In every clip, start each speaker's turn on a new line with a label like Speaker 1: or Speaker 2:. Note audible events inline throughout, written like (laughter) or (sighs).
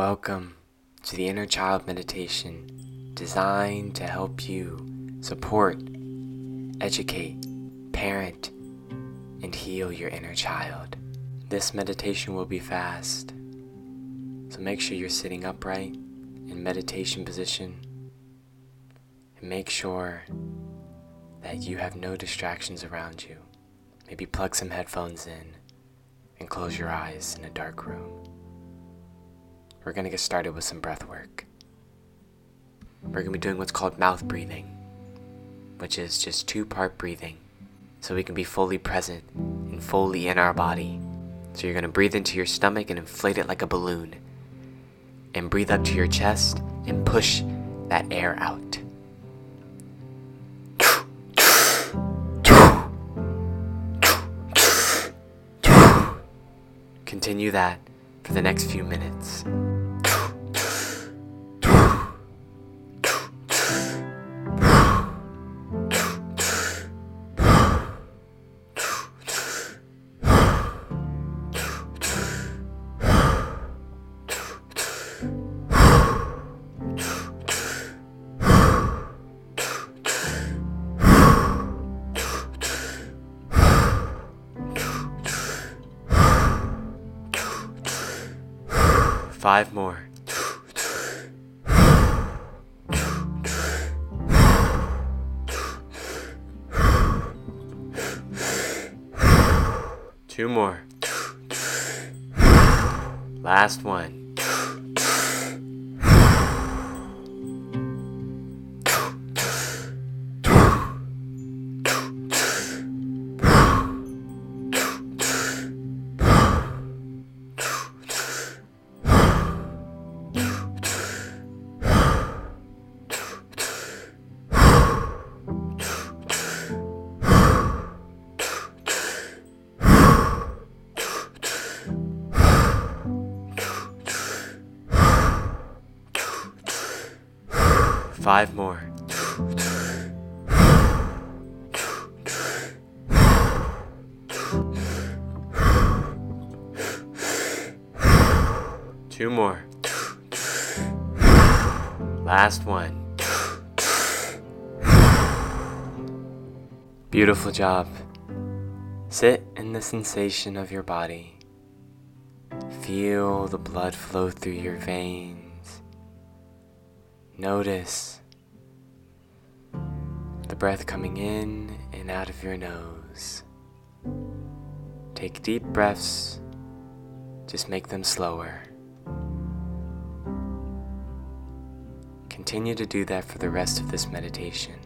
Speaker 1: Welcome to the Inner Child Meditation designed to help you support, educate, parent, and heal your inner child. This meditation will be fast, so make sure you're sitting upright in meditation position and make sure that you have no distractions around you. Maybe plug some headphones in and close your eyes in a dark room we're to get started with some breath work. We're to be doing what's called mouth breathing, which is just two part breathing, so we can be fully present and fully in our body. So you're to breathe into your stomach and inflate it like a balloon, and breathe up to your chest and push that air out. Continue that for the next few minutes. Five more. Two more. Last one. Five more. Two more. Last one. Beautiful job. Sit in the sensation of your body. Feel the blood flow through your veins. Notice the breath coming in and out of your nose. Take deep breaths, just make them slower. Continue to do that for the rest of this meditation.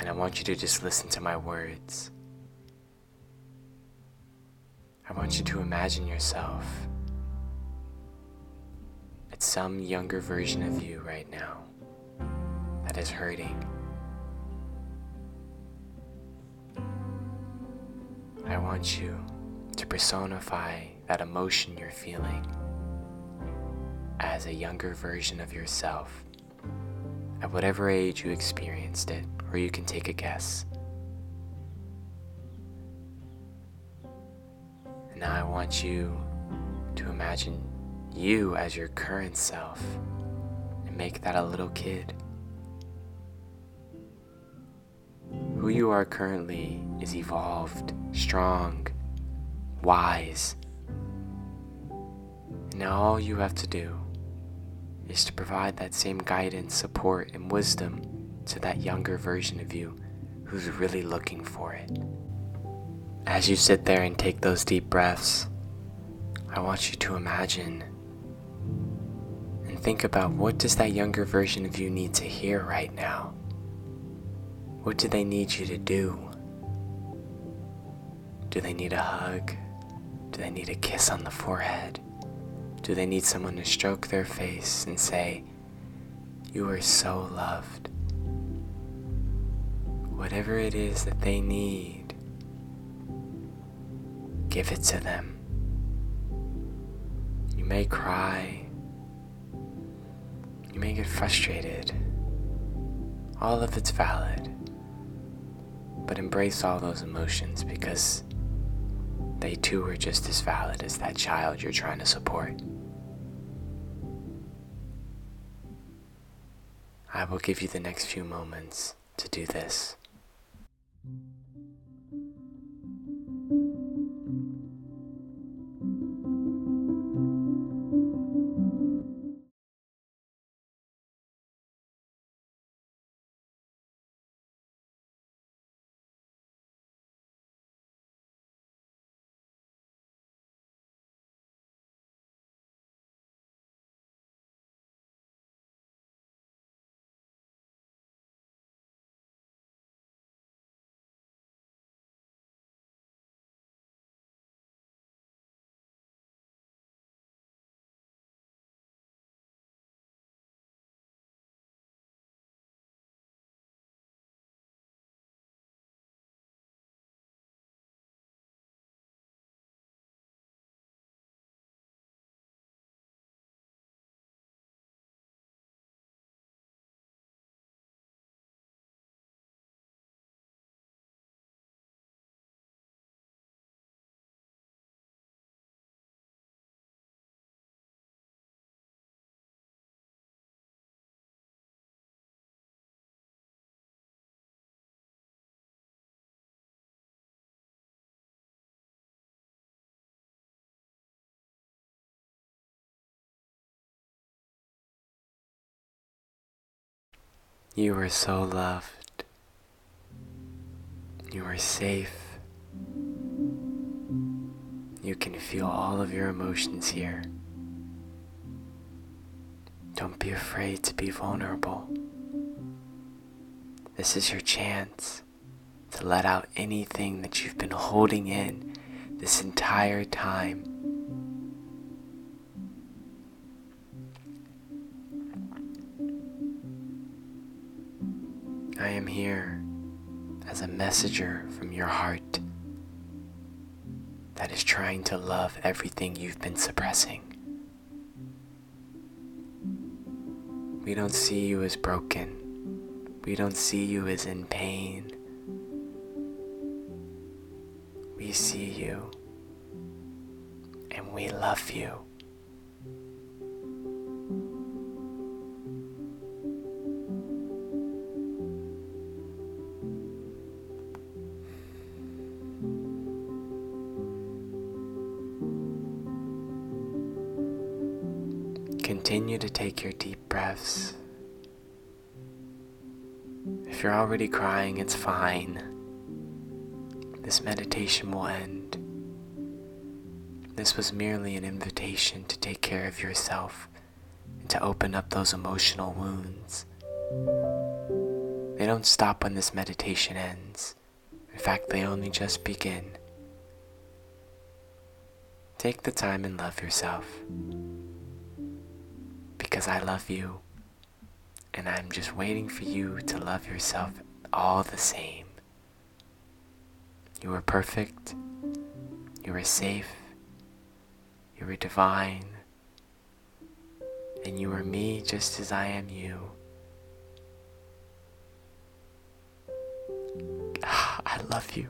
Speaker 1: And I want you to just listen to my words. I want you to imagine yourself some younger version of you right now that is hurting. I want you to personify that emotion you're feeling as a younger version of yourself at whatever age you experienced it, or you can take a guess. And now I want you to imagine you as your current self and make that a little kid. Who you are currently is evolved, strong, wise. And now all you have to do is to provide that same guidance, support, and wisdom to that younger version of you who's really looking for it. As you sit there and take those deep breaths, I want you to imagine think about what does that younger version of you need to hear right now? What do they need you to do? Do they need a hug? Do they need a kiss on the forehead? Do they need someone to stroke their face and say, You are so loved? Whatever it is that they need, give it to them. You may cry, you may get frustrated. All of it's valid. But embrace all those emotions because they too are just as valid as that child you're trying to support. I will give you the next few moments to do this. You are so loved. You are safe. You can feel all of your emotions here. Don't be afraid to be vulnerable. This is your chance to let out anything that you've been holding in this entire time. I am here as a messenger from your heart that is trying to love everything you've been suppressing. We don't see you as broken. We don't see you as in pain. We see you and we love you. Continue to take your deep breaths. If you're already crying, it's fine. This meditation will end. This was merely an invitation to take care of yourself and to open up those emotional wounds. They don't stop when this meditation ends. In fact, they only just begin. Take the time and love yourself because I love you and I'm just waiting for you to love yourself all the same. You are perfect, you are safe, you are divine, and you are me just as I am you. (sighs) I love you.